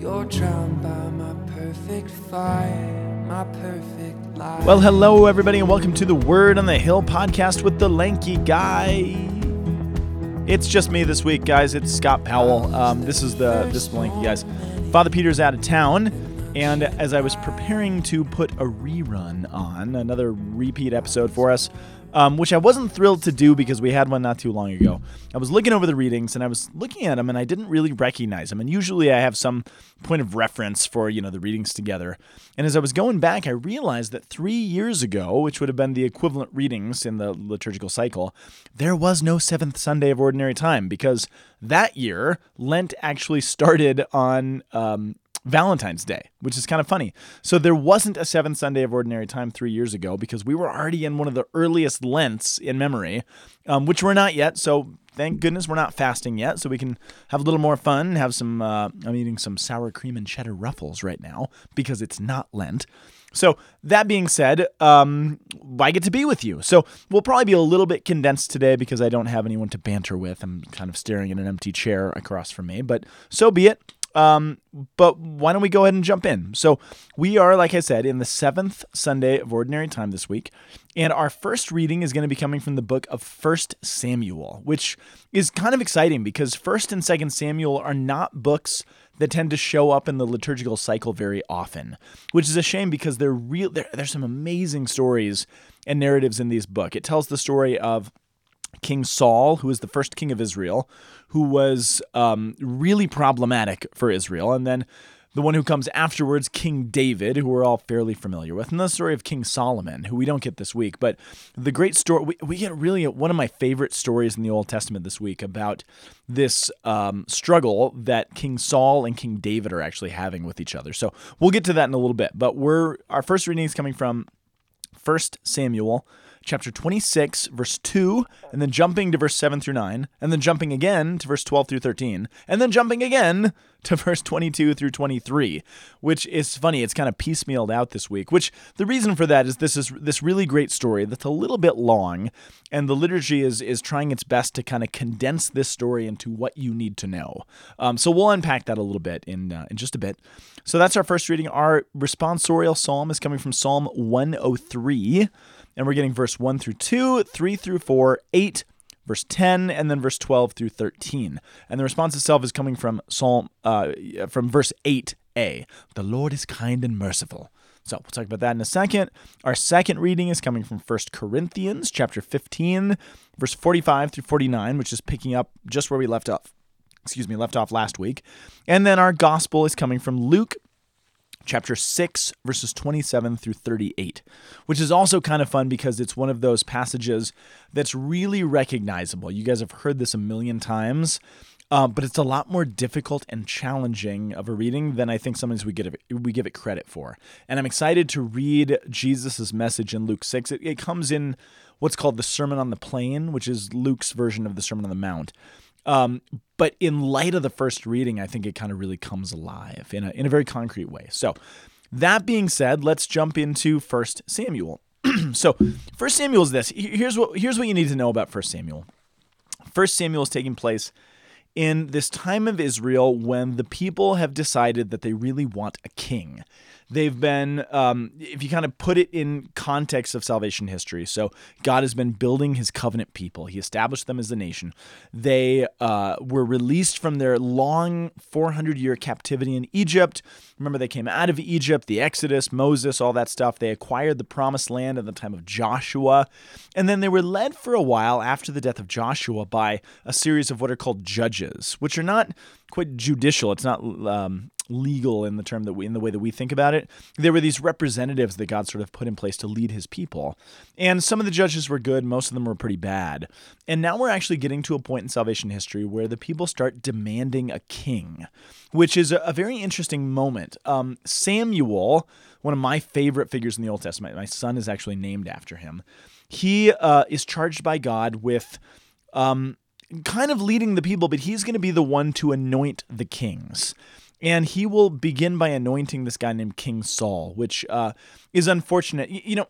You're drowned by my perfect fire, my perfect life. Well, hello, everybody, and welcome to the Word on the Hill podcast with the lanky guy. It's just me this week, guys. It's Scott Powell. Um, this is the this lanky guys. Father Peter's out of town, and as I was preparing to put a rerun on another repeat episode for us, um, which I wasn't thrilled to do because we had one not too long ago. I was looking over the readings and I was looking at them and I didn't really recognize them. And usually I have some point of reference for you know the readings together. And as I was going back, I realized that three years ago, which would have been the equivalent readings in the liturgical cycle, there was no seventh Sunday of Ordinary Time because that year Lent actually started on um, Valentine's Day, which is kind of funny. So there wasn't a seventh Sunday of Ordinary Time three years ago because we were already in one of the earliest Lents in memory, um, which we're not yet. So thank goodness we're not fasting yet, so we can have a little more fun. Have some. Uh, I'm eating some sour cream and cheddar ruffles right now because it's not Lent. So that being said, um, I get to be with you. So we'll probably be a little bit condensed today because I don't have anyone to banter with. I'm kind of staring at an empty chair across from me, but so be it. Um, but why don't we go ahead and jump in? So, we are, like I said, in the seventh Sunday of Ordinary Time this week. And our first reading is going to be coming from the book of First Samuel, which is kind of exciting because First and Second Samuel are not books that tend to show up in the liturgical cycle very often, which is a shame because they're real. There's some amazing stories and narratives in these book. It tells the story of King Saul, who was the first king of Israel, who was um, really problematic for Israel, and then the one who comes afterwards, King David, who we're all fairly familiar with, and the story of King Solomon, who we don't get this week, but the great story we, we get really one of my favorite stories in the Old Testament this week about this um, struggle that King Saul and King David are actually having with each other. So we'll get to that in a little bit, but we're our first reading is coming from First Samuel chapter 26, verse 2, and then jumping to verse 7 through 9, and then jumping again to verse 12 through 13, and then jumping again to verse 22 through 23, which is funny. It's kind of piecemealed out this week, which the reason for that is this is this really great story that's a little bit long, and the liturgy is is trying its best to kind of condense this story into what you need to know. Um, so we'll unpack that a little bit in uh, in just a bit. So that's our first reading. Our responsorial psalm is coming from Psalm 103 and we're getting verse 1 through 2, 3 through 4, 8, verse 10, and then verse 12 through 13. And the response itself is coming from Psalm uh, from verse 8a. The Lord is kind and merciful. So we'll talk about that in a second. Our second reading is coming from 1 Corinthians chapter 15, verse 45 through 49, which is picking up just where we left off. Excuse me, left off last week. And then our gospel is coming from Luke chapter 6, verses 27 through 38, which is also kind of fun because it's one of those passages that's really recognizable. You guys have heard this a million times. Uh, but it's a lot more difficult and challenging of a reading than I think sometimes we give it, we give it credit for. And I'm excited to read Jesus' message in Luke 6. It, it comes in what's called the Sermon on the Plain, which is Luke's version of the Sermon on the Mount. Um, but in light of the first reading, I think it kind of really comes alive in a, in a very concrete way. So, that being said, let's jump into First Samuel. so, First Samuel is this. Here's what here's what you need to know about First Samuel. First Samuel is taking place in this time of Israel when the people have decided that they really want a king. They've been, um, if you kind of put it in context of salvation history, so God has been building his covenant people. He established them as a nation. They uh, were released from their long 400 year captivity in Egypt. Remember, they came out of Egypt, the Exodus, Moses, all that stuff. They acquired the promised land at the time of Joshua. And then they were led for a while after the death of Joshua by a series of what are called judges, which are not quite judicial. It's not um, legal in the term that we in the way that we think about it. There were these representatives that God sort of put in place to lead his people. And some of the judges were good, most of them were pretty bad. And now we're actually getting to a point in salvation history where the people start demanding a king, which is a, a very interesting moment. Um, Samuel, one of my favorite figures in the Old Testament, my son is actually named after him. He uh, is charged by God with um, kind of leading the people, but he's going to be the one to anoint the kings. And he will begin by anointing this guy named King Saul, which uh, is unfortunate. You know,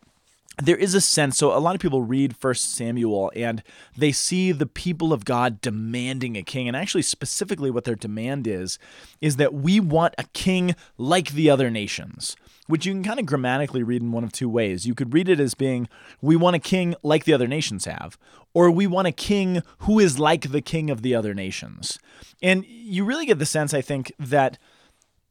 there is a sense so a lot of people read first samuel and they see the people of god demanding a king and actually specifically what their demand is is that we want a king like the other nations which you can kind of grammatically read in one of two ways. You could read it as being we want a king like the other nations have or we want a king who is like the king of the other nations. And you really get the sense i think that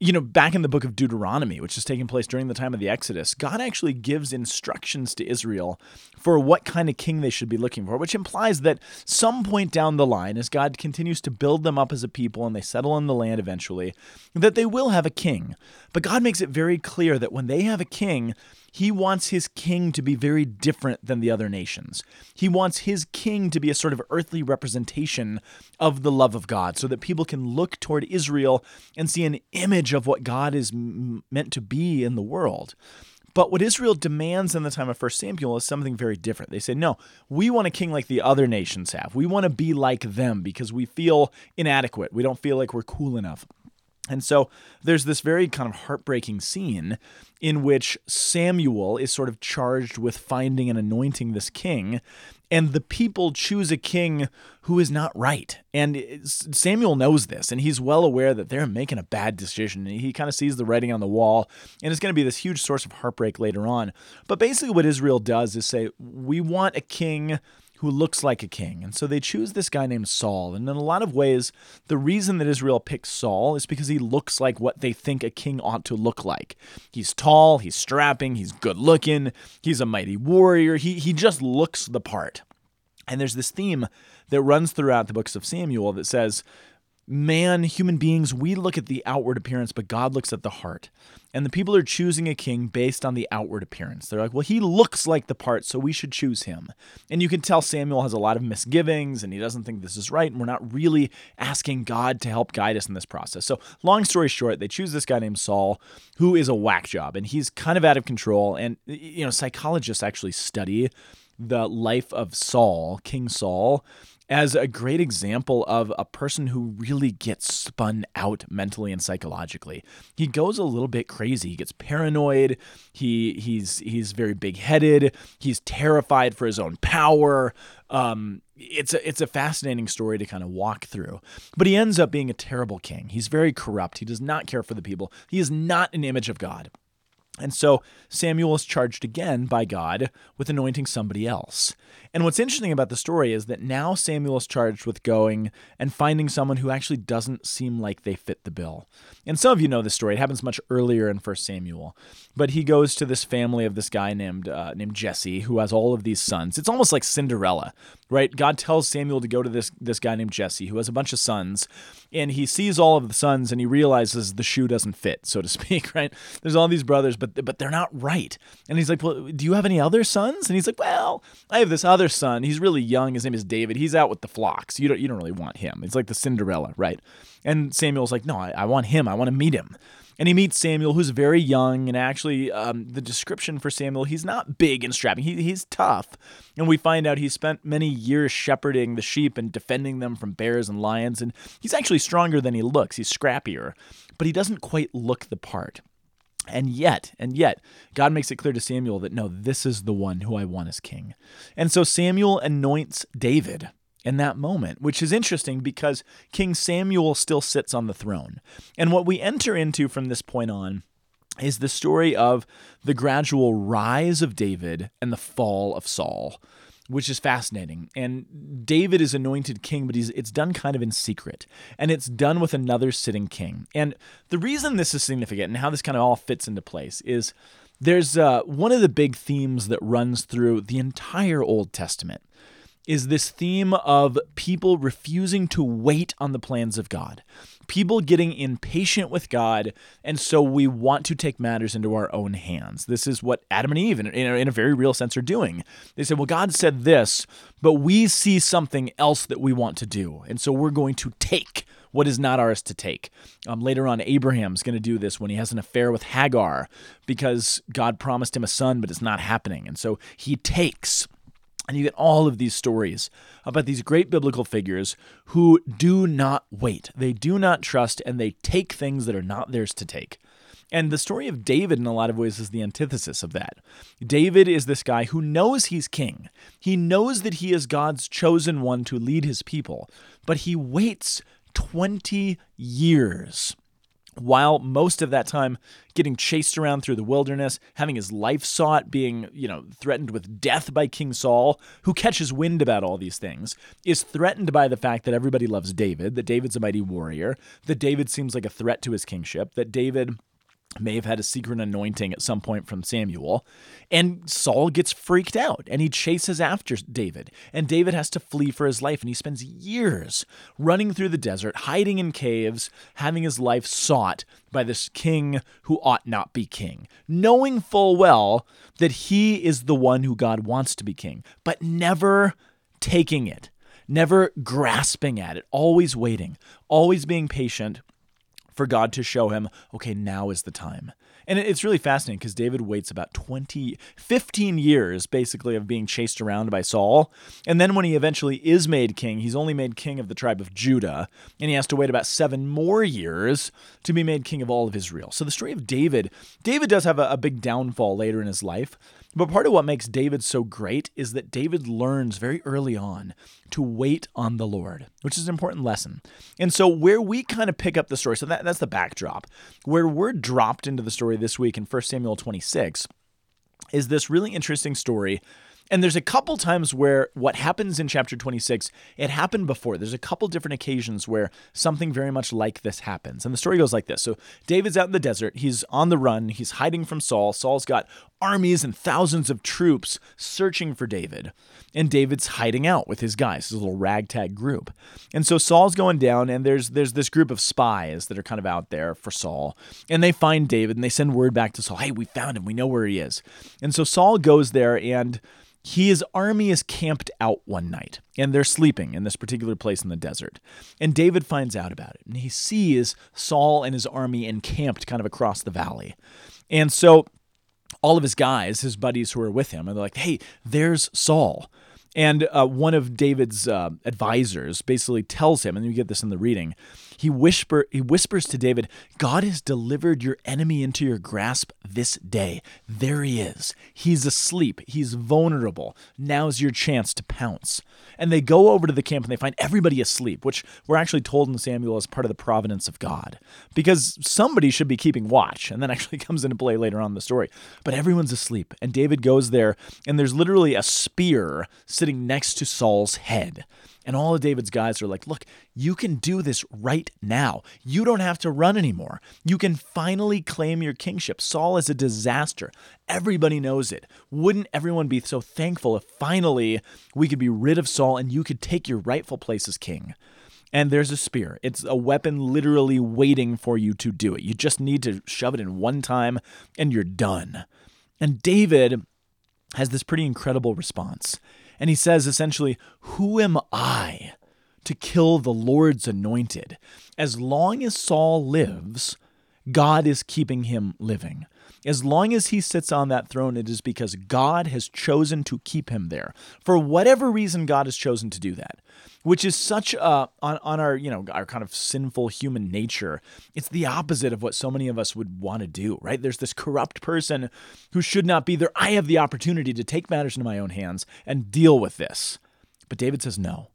you know, back in the book of Deuteronomy, which is taking place during the time of the Exodus, God actually gives instructions to Israel for what kind of king they should be looking for, which implies that some point down the line, as God continues to build them up as a people and they settle in the land eventually, that they will have a king. But God makes it very clear that when they have a king, he wants his king to be very different than the other nations. He wants his king to be a sort of earthly representation of the love of God so that people can look toward Israel and see an image of what God is meant to be in the world. But what Israel demands in the time of 1 Samuel is something very different. They say, no, we want a king like the other nations have. We want to be like them because we feel inadequate. We don't feel like we're cool enough. And so there's this very kind of heartbreaking scene in which Samuel is sort of charged with finding and anointing this king, and the people choose a king who is not right. And Samuel knows this, and he's well aware that they're making a bad decision. And he kind of sees the writing on the wall, and it's going to be this huge source of heartbreak later on. But basically, what Israel does is say, We want a king who looks like a king. And so they choose this guy named Saul. And in a lot of ways, the reason that Israel picks Saul is because he looks like what they think a king ought to look like. He's tall, he's strapping, he's good looking, he's a mighty warrior. He, he just looks the part. And there's this theme that runs throughout the books of Samuel that says, man, human beings, we look at the outward appearance, but God looks at the heart. And the people are choosing a king based on the outward appearance. They're like, well, he looks like the part, so we should choose him. And you can tell Samuel has a lot of misgivings and he doesn't think this is right. And we're not really asking God to help guide us in this process. So, long story short, they choose this guy named Saul, who is a whack job and he's kind of out of control. And, you know, psychologists actually study the life of Saul, King Saul, as a great example of a person who really gets spun out mentally and psychologically. He goes a little bit crazy. He gets paranoid. He he's he's very big-headed. He's terrified for his own power. Um, it's a it's a fascinating story to kind of walk through. But he ends up being a terrible king. He's very corrupt. He does not care for the people. He is not an image of God. And so Samuel is charged again by God with anointing somebody else. And what's interesting about the story is that now Samuel is charged with going and finding someone who actually doesn't seem like they fit the bill. And some of you know this story. It happens much earlier in 1 Samuel. But he goes to this family of this guy named uh, named Jesse who has all of these sons. It's almost like Cinderella, right? God tells Samuel to go to this this guy named Jesse who has a bunch of sons, and he sees all of the sons and he realizes the shoe doesn't fit, so to speak, right? There's all these brothers, but but they're not right. And he's like, "Well, do you have any other sons?" And he's like, "Well, I have this other other son, he's really young. His name is David. He's out with the flocks. You don't you don't really want him. It's like the Cinderella, right? And Samuel's like, no, I, I want him. I want to meet him. And he meets Samuel, who's very young. And actually, um, the description for Samuel, he's not big and strapping. He, he's tough. And we find out he spent many years shepherding the sheep and defending them from bears and lions. And he's actually stronger than he looks. He's scrappier, but he doesn't quite look the part. And yet, and yet, God makes it clear to Samuel that no, this is the one who I want as king. And so Samuel anoints David in that moment, which is interesting because King Samuel still sits on the throne. And what we enter into from this point on is the story of the gradual rise of David and the fall of Saul which is fascinating. And David is anointed king, but he's it's done kind of in secret. And it's done with another sitting king. And the reason this is significant and how this kind of all fits into place is there's uh, one of the big themes that runs through the entire Old Testament is this theme of people refusing to wait on the plans of God people getting impatient with God, and so we want to take matters into our own hands. This is what Adam and Eve, in, in, a, very real sense, are doing. They say, Well, God said this, but we see something else that we want to do, and so we're going to take what is not ours to take. Um, later on, Abraham's going to do this when he has an affair with Hagar because God promised him a son, but it's not happening. And so he takes and you get all of these stories about these great biblical figures who do not wait. They do not trust and they take things that are not theirs to take. And the story of David, in a lot of ways, is the antithesis of that. David is this guy who knows he's king. He knows that he is God's chosen one to lead his people, but he waits 20 years while most of that time getting chased around through the wilderness, having his life sought, being, you know, threatened with death by King Saul, who catches wind about all these things, is threatened by the fact that everybody loves David, that David's a mighty warrior, that David seems like a threat to his kingship, that David may have had a secret anointing at some point from Samuel. And Saul gets freaked out and he chases after David. And David has to flee for his life. And he spends years running through the desert, hiding in caves, having his life sought by this king who ought not be king, knowing full well that he is the one who God wants to be king, but never taking it, never grasping at it, always waiting, always being patient for God to show him, okay, now is the time. And it's really fascinating because David waits about 20, 15 years basically of being chased around by Saul. And then when he eventually is made king, he's only made king of the tribe of Judah. And he has to wait about seven more years to be made king of all of Israel. So the story of David, David does have a, a big downfall later in his life. But part of what makes David so great is that David learns very early on to wait on the Lord, which is an important lesson. And so, where we kind of pick up the story, so that, that's the backdrop, where we're dropped into the story this week in 1 Samuel 26 is this really interesting story and there's a couple times where what happens in chapter 26, it happened before. There's a couple different occasions where something very much like this happens. And the story goes like this. So David's out in the desert. He's on the run. He's hiding from Saul. Saul's got armies and thousands of troops searching for David. And David's hiding out with his guys, his little ragtag group. And so Saul's going down, and there's there's this group of spies that are kind of out there for Saul. And they find David and they send word back to Saul, hey, we found him. We know where he is. And so Saul goes there and his army is camped out one night and they're sleeping in this particular place in the desert. And David finds out about it and he sees Saul and his army encamped kind of across the valley. And so all of his guys, his buddies who are with him, and they're like, hey, there's Saul. And uh, one of David's uh, advisors basically tells him, and you get this in the reading, he whisper he whispers to David, God has delivered your enemy into your grasp this day. There he is. He's asleep. He's vulnerable. Now's your chance to pounce. And they go over to the camp and they find everybody asleep, which we're actually told in Samuel as part of the providence of God. Because somebody should be keeping watch, and that actually comes into play later on in the story. But everyone's asleep, and David goes there, and there's literally a spear sitting next to Saul's head. And all of David's guys are like, look, you can do this right now. You don't have to run anymore. You can finally claim your kingship. Saul is a disaster. Everybody knows it. Wouldn't everyone be so thankful if finally we could be rid of Saul and you could take your rightful place as king? and there's a spear. It's a weapon literally waiting for you to do it. You just need to shove it in one time and you're done. And David has this pretty incredible response. And he says essentially, Who am I to kill the Lord's anointed? As long as Saul lives, God is keeping him living. As long as he sits on that throne, it is because God has chosen to keep him there. For whatever reason, God has chosen to do that, which is such a, on, on our, you know, our kind of sinful human nature. It's the opposite of what so many of us would want to do, right? There's this corrupt person who should not be there. I have the opportunity to take matters into my own hands and deal with this. But David says, no.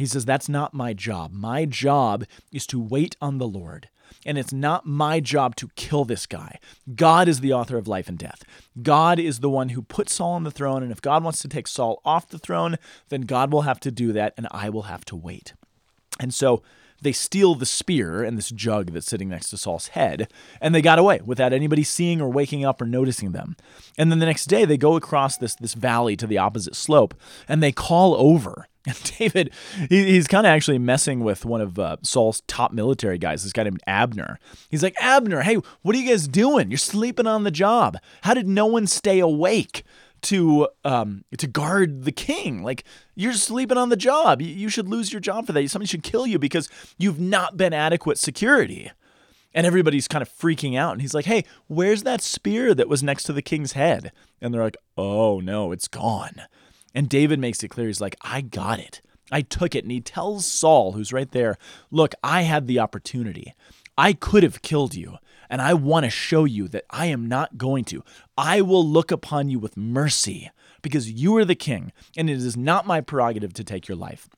He says, that's not my job. My job is to wait on the Lord and it's not my job to kill this guy. God is the author of life and death. God is the one who put Saul on the throne, and if God wants to take Saul off the throne, then God will have to do that, and I will have to wait. And so they steal the spear and this jug that's sitting next to Saul's head, and they got away without anybody seeing or waking up or noticing them. And then the next day, they go across this, this valley to the opposite slope, and they call over and David, he, he's kind of actually messing with one of uh, Saul's top military guys, this guy named Abner. He's like, Abner, hey, what are you guys doing? You're sleeping on the job. How did no one stay awake? To um to guard the king. Like you're sleeping on the job. You, should lose your job for that. Somebody should kill you because you've not been adequate security. And everybody's kind of freaking out. And he's like, Hey, where's that spear that was next to the king's head? And they're like, Oh no, it's gone. And David makes it clear he's like, I got it. I took it. And he tells Saul, who's right there, Look, I had the opportunity. I could have killed you, and I want to show you that I am not going to. I will look upon you with mercy because you are the king, and it is not my prerogative to take your life.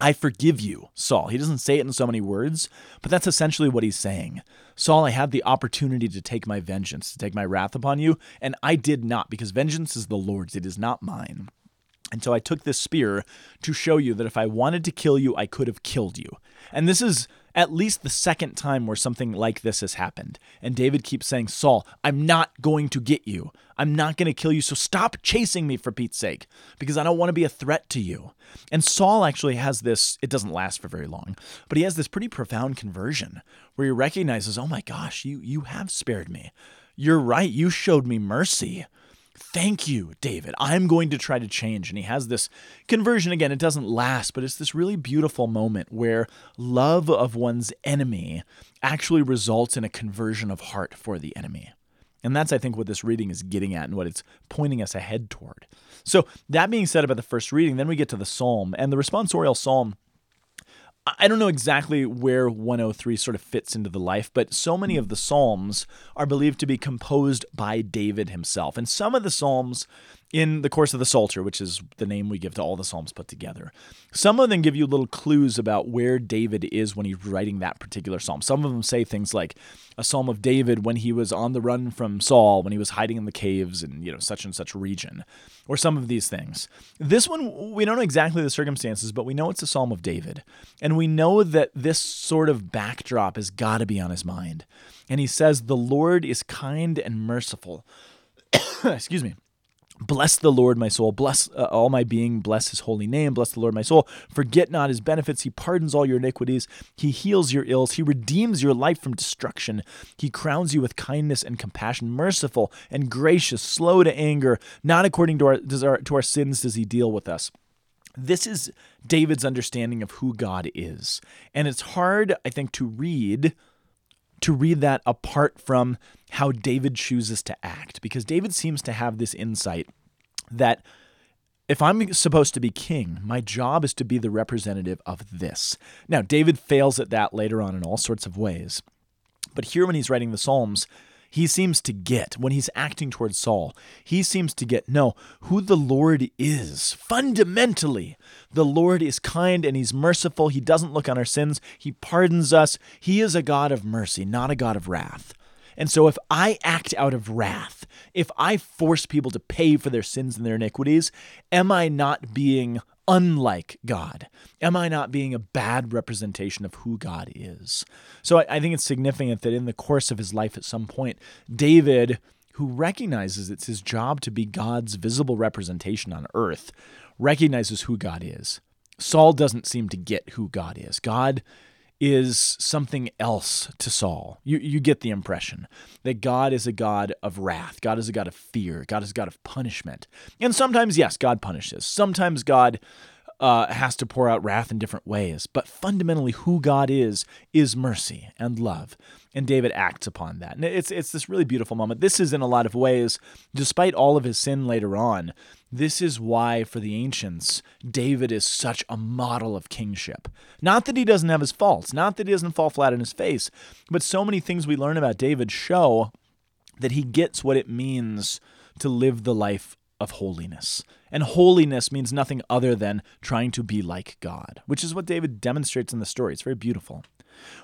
I forgive you, Saul. He doesn't say it in so many words, but that's essentially what he's saying. Saul, I had the opportunity to take my vengeance, to take my wrath upon you, and I did not, because vengeance is the Lord's, it is not mine. And so I took this spear to show you that if I wanted to kill you, I could have killed you. And this is at least the second time where something like this has happened. And David keeps saying, Saul, I'm not going to get you. I'm not going to kill you. So stop chasing me for Pete's sake, because I don't want to be a threat to you. And Saul actually has this, it doesn't last for very long, but he has this pretty profound conversion where he recognizes, oh my gosh, you, you have spared me. You're right. You showed me mercy. Thank you, David. I'm going to try to change. And he has this conversion again. It doesn't last, but it's this really beautiful moment where love of one's enemy actually results in a conversion of heart for the enemy. And that's, I think, what this reading is getting at and what it's pointing us ahead toward. So, that being said about the first reading, then we get to the psalm. And the responsorial psalm I don't know exactly where 103 sort of fits into the life, but so many of the Psalms are believed to be composed by David himself. And some of the Psalms in the course of the Psalter, which is the name we give to all the Psalms put together. Some of them give you little clues about where David is when he's writing that particular psalm. Some of them say things like a psalm of David when he was on the run from Saul, when he was hiding in the caves in, you know, such and such region, or some of these things. This one, we don't know exactly the circumstances, but we know it's a psalm of David. And we know that this sort of backdrop has got to be on his mind. And he says, The Lord is kind and merciful. Excuse me Bless the Lord, my soul. Bless uh, all my being. Bless his holy name. Bless the Lord, my soul. Forget not his benefits. He pardons all your iniquities. He heals your ills. He redeems your life from destruction. He crowns you with kindness and compassion, merciful and gracious, slow to anger. Not according to our, to our sins does he deal with us. This is David's understanding of who God is. And it's hard, I think, to read to read that apart from how David chooses to act, because David seems to have this insight that if I'm supposed to be king, my job is to be the representative of this. Now, David fails at that later on in all sorts of ways. But here, when he's writing the Psalms, he seems to get, when he's acting towards Saul, he seems to get, no, who the Lord is. Fundamentally, the Lord is kind and he's merciful. He doesn't look on our sins, he pardons us. He is a God of mercy, not a God of wrath. And so, if I act out of wrath, if I force people to pay for their sins and their iniquities, am I not being unlike God? Am I not being a bad representation of who God is? So I, I, think it's significant that in the course of his life, at some point, David, who recognizes it's his job to be God's visible representation on earth, recognizes who God is. Saul doesn't seem to get who God is. God is something else to Saul. You, you get the impression that God is a God of wrath. God is a God of fear. God is a God of punishment. And sometimes, yes, God punishes. Sometimes God uh, has to pour out wrath in different ways. But fundamentally, who God is, is mercy and love. And David acts upon that. And it's, it's this really beautiful moment. This is, in a lot of ways, despite all of his sin later on, this is why, for the ancients, David is such a model of kingship. Not that he doesn't have his faults, not that he doesn't fall flat on his face, but so many things we learn about David show that he gets what it means to live the life of holiness. And holiness means nothing other than trying to be like God, which is what David demonstrates in the story. It's very beautiful.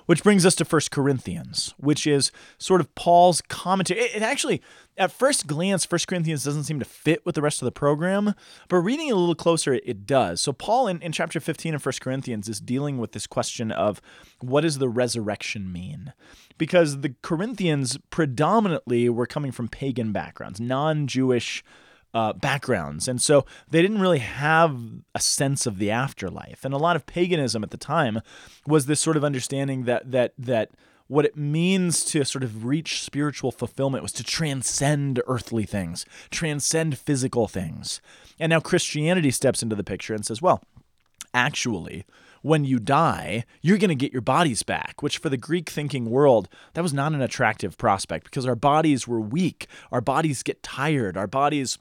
Which brings us to 1 Corinthians, which is sort of Paul's commentary. It, it, actually, at first glance, 1 Corinthians doesn't seem to fit with the rest of the program, but reading it a little closer, it, it does. So, Paul in, in chapter 15 of 1 Corinthians is dealing with this question of what does the resurrection mean? Because the Corinthians predominantly were coming from pagan backgrounds, non Jewish uh, backgrounds. And so they didn't really have a sense of the afterlife. And a lot of paganism at the time was this sort of understanding that that that what it means to sort of reach spiritual fulfillment was to transcend earthly things, transcend physical things. And now Christianity steps into the picture and says, well, actually, when you die, you're going to get your bodies back, which for the Greek thinking world, that was not an attractive prospect because our bodies were weak. Our bodies get tired. Our bodies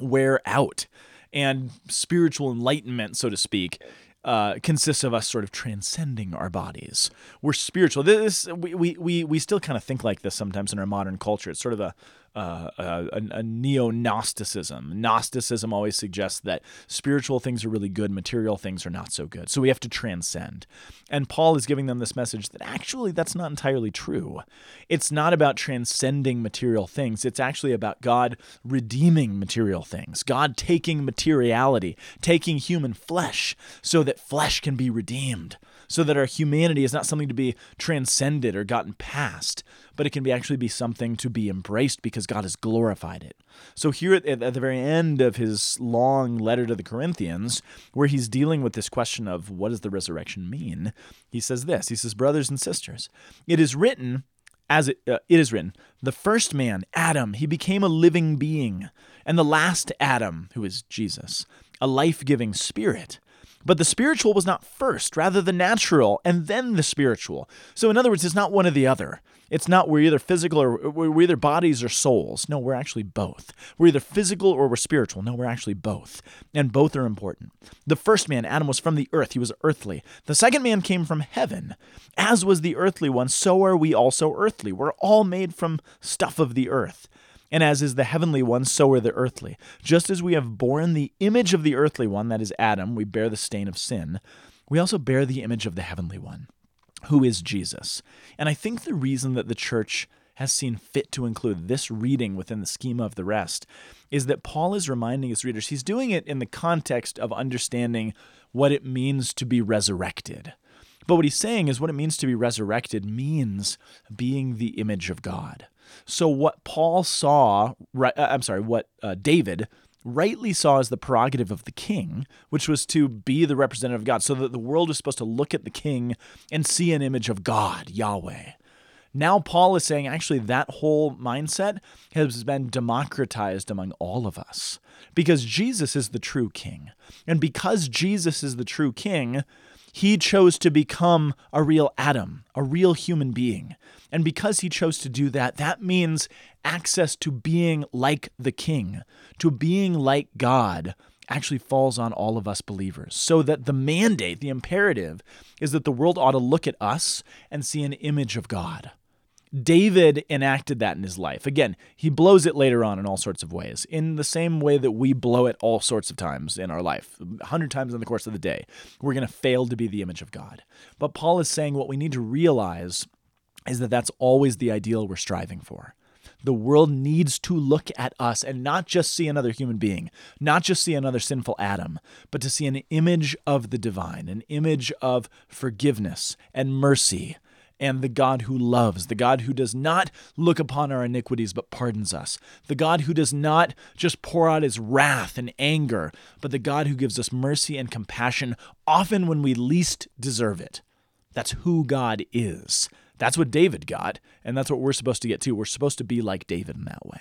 wear out and spiritual enlightenment, so to speak, uh, consists of us sort of transcending our bodies. We're spiritual. This we we we, we still kind of think like this sometimes in our modern culture. It's sort of a uh, a, a neo Gnosticism. Gnosticism always suggests that spiritual things are really good, material things are not so good. So we have to transcend. And Paul is giving them this message that actually that's not entirely true. It's not about transcending material things, it's actually about God redeeming material things, God taking materiality, taking human flesh, so that flesh can be redeemed so that our humanity is not something to be transcended or gotten past, but it can be actually be something to be embraced because God has glorified it. So here at, at the very end of his long letter to the Corinthians, where he's dealing with this question of what does the resurrection mean, he says this. He says, "Brothers and sisters, it is written as it, uh, it is written, the first man, Adam, he became a living being, and the last Adam, who is Jesus, a life giving spirit. But the spiritual was not first, rather the natural, and then the spiritual. So, in other words, it's not one or the other. It's not we're either physical or we're either bodies or souls. No, we're actually both. We're either physical or we're spiritual. No, we're actually both. And both are important. The first man, Adam, was from the earth. He was earthly. The second man came from heaven. As was the earthly one, so are we also earthly. We're all made from stuff of the earth. And as is the heavenly one, so are the earthly. Just as we have borne the image of the earthly one, that is Adam, we bear the stain of sin, we also bear the image of the heavenly one, who is Jesus. And I think the reason that the church has seen fit to include this reading within the schema of the rest is that Paul is reminding his readers, he's doing it in the context of understanding what it means to be resurrected. But what he's saying is what it means to be resurrected means being the image of God. So what Paul saw, right, uh, I'm sorry, what uh, David rightly saw as the prerogative of the king, which was to be the representative of God, so that the world was supposed to look at the king and see an image of God, Yahweh. Now, Paul is saying actually that whole mindset has been democratized among all of us because Jesus is the true king. And because Jesus is the true king, he chose to become a real Adam, a real human being. And because he chose to do that, that means access to being like the king, to being like God, actually falls on all of us believers. So that the mandate, the imperative, is that the world ought to look at us and see an image of God. David enacted that in his life. Again, he blows it later on in all sorts of ways, in the same way that we blow it all sorts of times in our life, a hundred times in the course of the day. We're going to fail to be the image of God. But Paul is saying what we need to realize is that that's always the ideal we're striving for. The world needs to look at us and not just see another human being, not just see another sinful Adam, but to see an image of the divine, an image of forgiveness and mercy and the God who loves, the God who does not look upon our iniquities but pardons us, the God who does not just pour out his wrath and anger, but the God who gives us mercy and compassion often when we least deserve it. That's who God is. That's what David got, and that's what we're supposed to get too. We're supposed to be like David in that way,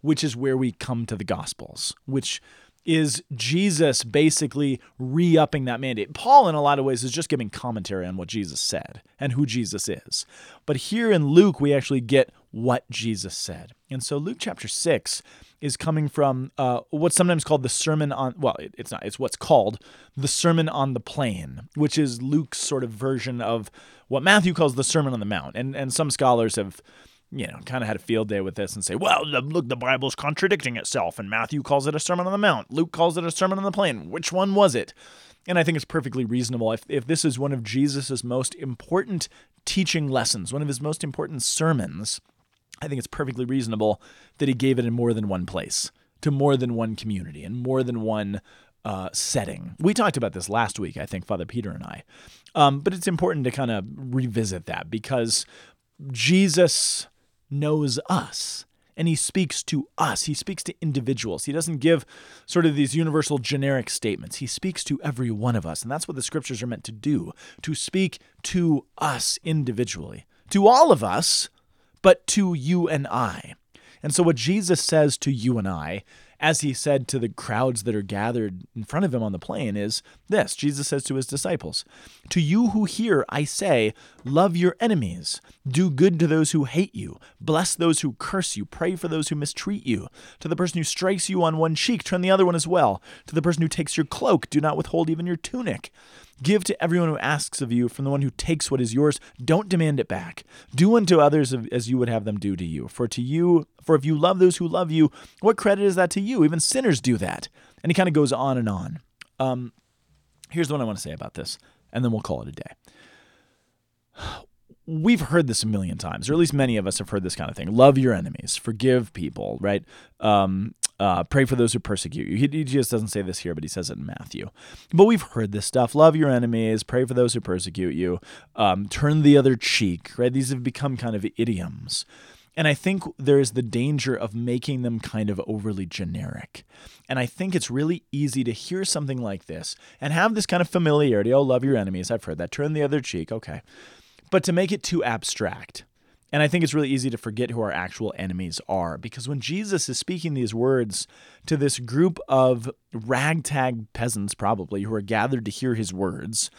which is where we come to the Gospels, which is Jesus basically re upping that mandate. Paul, in a lot of ways, is just giving commentary on what Jesus said and who Jesus is. But here in Luke, we actually get what Jesus said. And so Luke chapter 6 is coming from uh, what's sometimes called the Sermon on, well, it's not, it's what's called the Sermon on the Plain, which is Luke's sort of version of what Matthew calls the Sermon on the Mount. And, and some scholars have you know, kind of had a field day with this and say, well, look, the Bible's contradicting itself, and Matthew calls it a Sermon on the Mount. Luke calls it a Sermon on the Plain. Which one was it? And I think it's perfectly reasonable. If, if this is one of Jesus' most important teaching lessons, one of his most important sermons, I think it's perfectly reasonable that he gave it in more than one place, to more than one community, and more than one uh, setting. We talked about this last week, I think, Father Peter and I. Um, but it's important to kind of revisit that because Jesus knows us and he speaks to us. He speaks to individuals. He doesn't give sort of these universal generic statements. He speaks to every one of us. And that's what the scriptures are meant to do to speak to us individually, to all of us, but to you and I. And so, what Jesus says to you and I as he said to the crowds that are gathered in front of him on the plain, is this Jesus says to his disciples, To you who hear, I say, love your enemies, do good to those who hate you, bless those who curse you, pray for those who mistreat you. To the person who strikes you on one cheek, turn the other one as well. To the person who takes your cloak, do not withhold even your tunic. Give to everyone who asks of you from the one who takes what is yours. Don't demand it back. Do unto others as you would have them do to you. For to you, for if you love those who love you, what credit is that to you? Even sinners do that. And he kind of goes on and on. Um, here's what I want to say about this, and then we'll call it a day we've heard this a million times, or at least many of us have heard this kind of thing. Love your enemies, forgive people, right? Um, uh, pray for those who persecute you. He, he, just doesn't say this here, but he says it in Matthew. But we've heard this stuff. Love your enemies, pray for those who persecute you, um, turn the other cheek, right? These have become kind of idioms. And I think there's the danger of making them kind of overly generic. And I think it's really easy to hear something like this and have this kind of familiarity. Oh, love your enemies. I've heard that. Turn the other cheek. Okay but to make it too abstract. And I think it's really easy to forget who our actual enemies are because when Jesus is speaking these words to this group of ragtag peasants, probably, who are gathered to hear his words,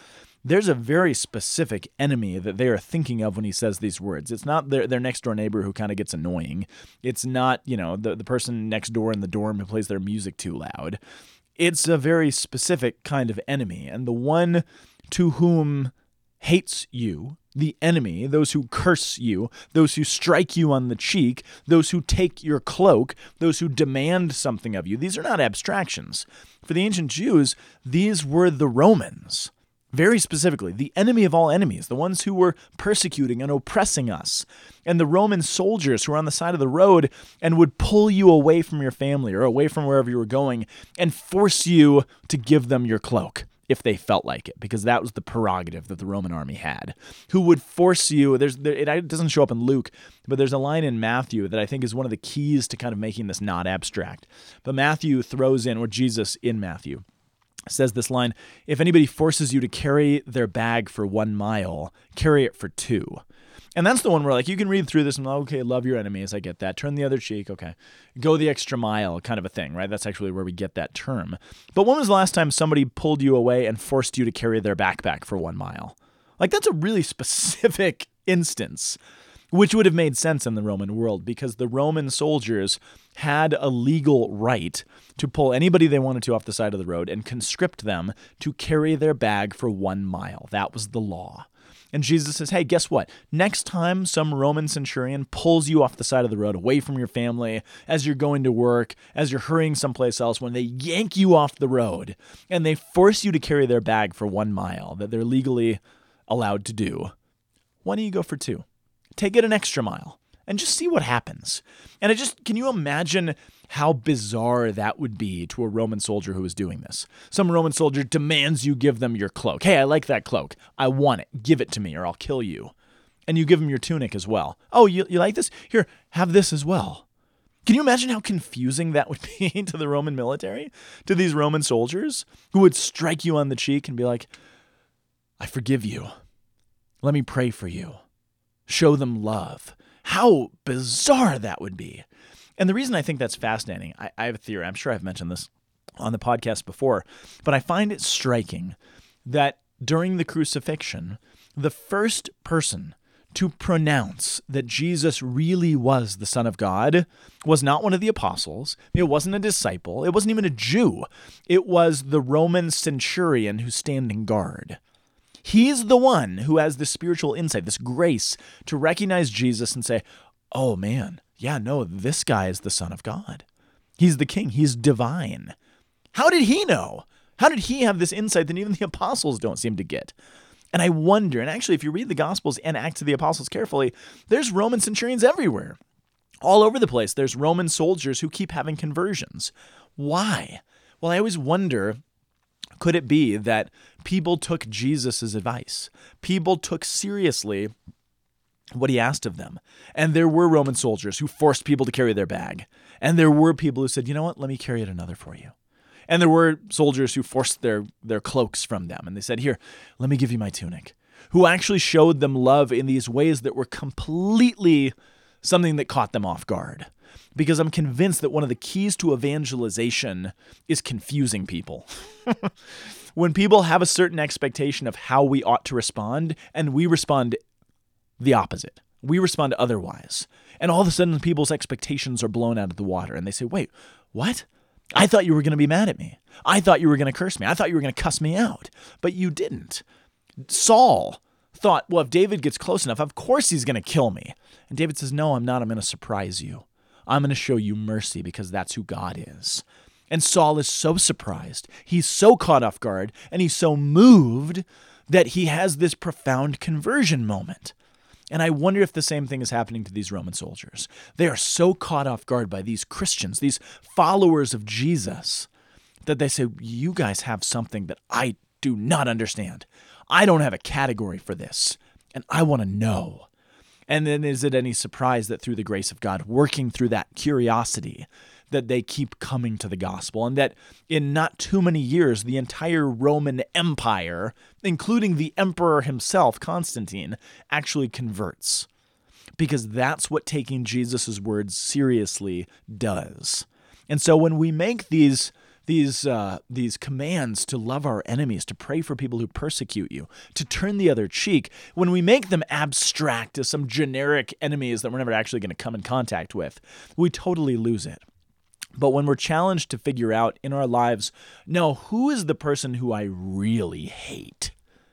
there's a very specific enemy that they are thinking of when he says these words. It's not their, their next door neighbor who kind of gets annoying. It's not, you know, the, the person next door in the dorm who plays their music too loud. It's a very specific kind of enemy. And the one to whom hates you the enemy, those who curse you, those who strike you on the cheek, those who take your cloak, those who demand something of you. These are not abstractions. For the ancient Jews, these were the Romans. Very specifically, the enemy of all enemies, the ones who were persecuting and oppressing us, and the Roman soldiers who were on the side of the road and would pull you away from your family or away from wherever you were going and force you to give them your cloak if they felt like it, because that was the prerogative that the Roman army had, who would force you. There's there, it doesn't show up in Luke, but there's a line in Matthew that I think is one of the keys to kind of making this not abstract. But Matthew throws in, or Jesus in Matthew says this line: "If anybody forces you to carry their bag for one mile, carry it for two. And that's the one where like you can read through this and okay, love your enemies, I get that. Turn the other cheek, okay. Go the extra mile, kind of a thing, right? That's actually where we get that term. But when was the last time somebody pulled you away and forced you to carry their backpack for one mile? Like that's a really specific instance, which would have made sense in the Roman world because the Roman soldiers had a legal right to pull anybody they wanted to off the side of the road and conscript them to carry their bag for one mile. That was the law. And Jesus says, Hey, guess what? Next time some Roman centurion pulls you off the side of the road away from your family as you're going to work, as you're hurrying someplace else, when they yank you off the road and they force you to carry their bag for one mile that they're legally allowed to do, why don't you go for two? Take it an extra mile and just see what happens. And I just, can you imagine how bizarre that would be to a Roman soldier who is doing this? Some Roman soldier demands you give them your cloak. Hey, I like that cloak. I want it. Give it to me or I'll kill you. And you give them your tunic as well. Oh, you, you like this? Here, have this as well. Can you imagine how confusing that would be to the Roman military? To these Roman soldiers who would strike you on the cheek and be like, I forgive you. Let me pray for you. Show them love. How bizarre that would be. And the reason I think that's fascinating, I, I have a theory. I'm sure I've mentioned this on the podcast before, but I find it striking that during the crucifixion, the first person to pronounce that Jesus really was the Son of God was not one of the apostles. It wasn't a disciple. It wasn't even a Jew. It was the Roman centurion who's standing guard. He's the one who has the spiritual insight, this grace to recognize Jesus and say, oh man, yeah, no, this guy is the Son of God. He's the King, he's divine. How did he know? How did he have this insight that even the apostles don't seem to get? And I wonder, and actually, if you read the Gospels and Acts of the Apostles carefully, there's Roman centurions everywhere. All over the place, there's Roman soldiers who keep having conversions. Why? Well, I always wonder could it be that people took Jesus' advice? People took seriously what he asked of them. And there were Roman soldiers who forced people to carry their bag. And there were people who said, you know what, let me carry it another for you. And there were soldiers who forced their, their cloaks from them. And they said, here, let me give you my tunic. Who actually showed them love in these ways that were completely something that caught them off guard because I'm convinced that one of the keys to evangelization is confusing people. when people have a certain expectation of how we ought to respond, and we respond the opposite, we respond otherwise. And all of a sudden, people's expectations are blown out of the water, and they say, Wait, what? I thought you were going to be mad at me. I thought you were going to curse me. I thought you were going to cuss me out, but you didn't. Saul thought, well, if David gets close enough, of course he's going to kill me. And David says, no, I'm not. I'm going to surprise you. I'm going to show you mercy because that's who God is. And Saul is so surprised. He's so caught off guard and he's so moved that he has this profound conversion moment. And I wonder if the same thing is happening to these Roman soldiers. They are so caught off guard by these Christians, these followers of Jesus, that they say, You guys have something that I do not understand. I don't have a category for this, and I want to know. And then is it any surprise that through the grace of God, working through that curiosity, that they keep coming to the gospel, and that in not too many years, the entire Roman Empire, including the emperor himself, Constantine, actually converts. Because that's what taking Jesus' words seriously does. And so when we make these these uh, these commands to love our enemies, to pray for people who persecute you, to turn the other cheek, when we make them abstract as some generic enemies that we're never actually going to come in contact with, we totally lose it. But when we're challenged to figure out in our lives, no, who is the person who I really hate?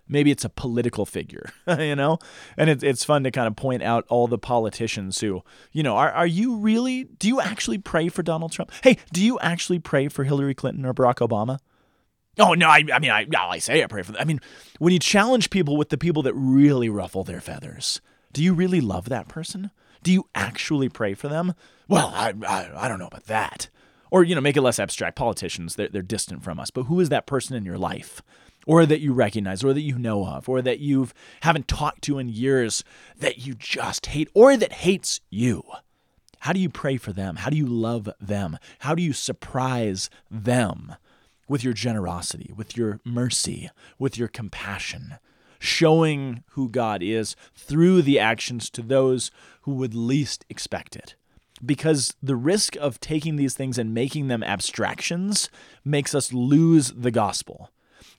Maybe it's a political figure, you know? And it's, it's fun to kind of point out all the politicians who, you know, are, are you really, do you actually pray for Donald Trump? Hey, do you actually pray for Hillary Clinton or Barack Obama? Oh, no, I, I mean, I, I say I pray for them. I mean, when you challenge people with the people that really ruffle their feathers, do you really love that person? Do you actually pray for them? Well, I, I, I don't know about that or you know make it less abstract. Politicians they're, they're distant from us. But who is that person in your life? Or that you recognize or that you know of or that you've haven't talked to in years that you just hate or that hates you? How do you pray for them? How do you love them? How do you surprise them with your generosity with your mercy with your compassion showing who God is through the actions to those who would least expect it because the risk of taking these things and making them abstractions makes us lose the gospel.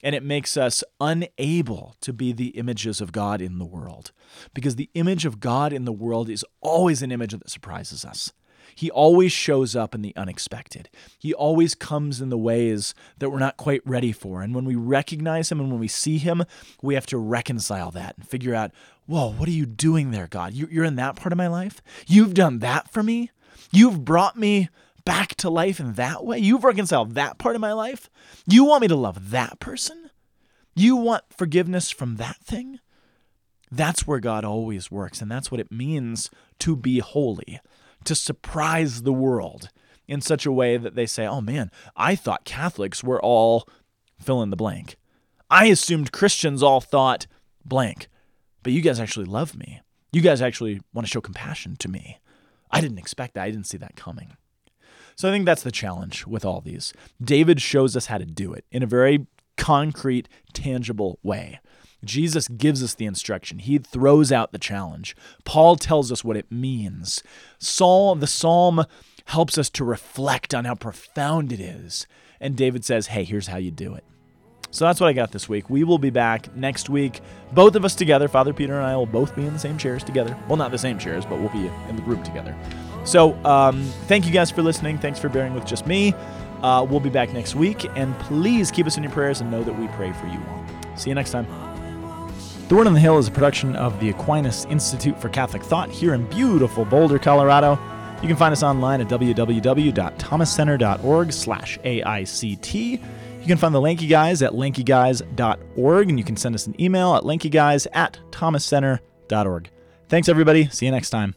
And it makes us unable to be the images of God in the world. Because the image of God in the world is always an image that surprises us. He always shows up in the unexpected. He always comes in the ways that we're not quite ready for. And when we recognize Him and when we see Him, we have to reconcile that and figure out, whoa, what are you doing there, God? You're in that part of my life? You've done that for me? You've brought me back to life in that way? You've reconciled that part of my life? You want me to love that person? You want forgiveness from that thing? That's where God always works, and that's what it means to be holy to surprise the world in such a way that they say, oh man, I thought Catholics were all fill in the blank. I assumed Christians all thought blank, but you guys actually love me. You guys actually want to show compassion to me. I didn't expect that. I didn't see that coming. So I think that's the challenge with all these. David shows us how to do it in a very concrete, tangible way. Jesus gives us the instruction. He throws out the challenge. Paul tells us what it means. Saul, the psalm helps us to reflect on how profound it is. And David says, hey, here's how you do it. So that's what I got this week. We will be back next week. Both of us together, Father Peter and I will both be in the same chairs together. Well, not the same chairs, but we'll be in the group together. So um, thank you guys for listening. Thanks for bearing with just me. Uh, we'll be back next week. And please keep us in your prayers and know that we pray for you all. See you next time. The Word on the Hill is a production of the Aquinas Institute for Catholic Thought here in beautiful Boulder, Colorado. You can find us online at www.thomascenter.org slash AICT. You can find the Lanky Guys at lankyguys.org, and you can send us an email at lankyguys at thomascenter.org. Thanks, everybody. See you next time.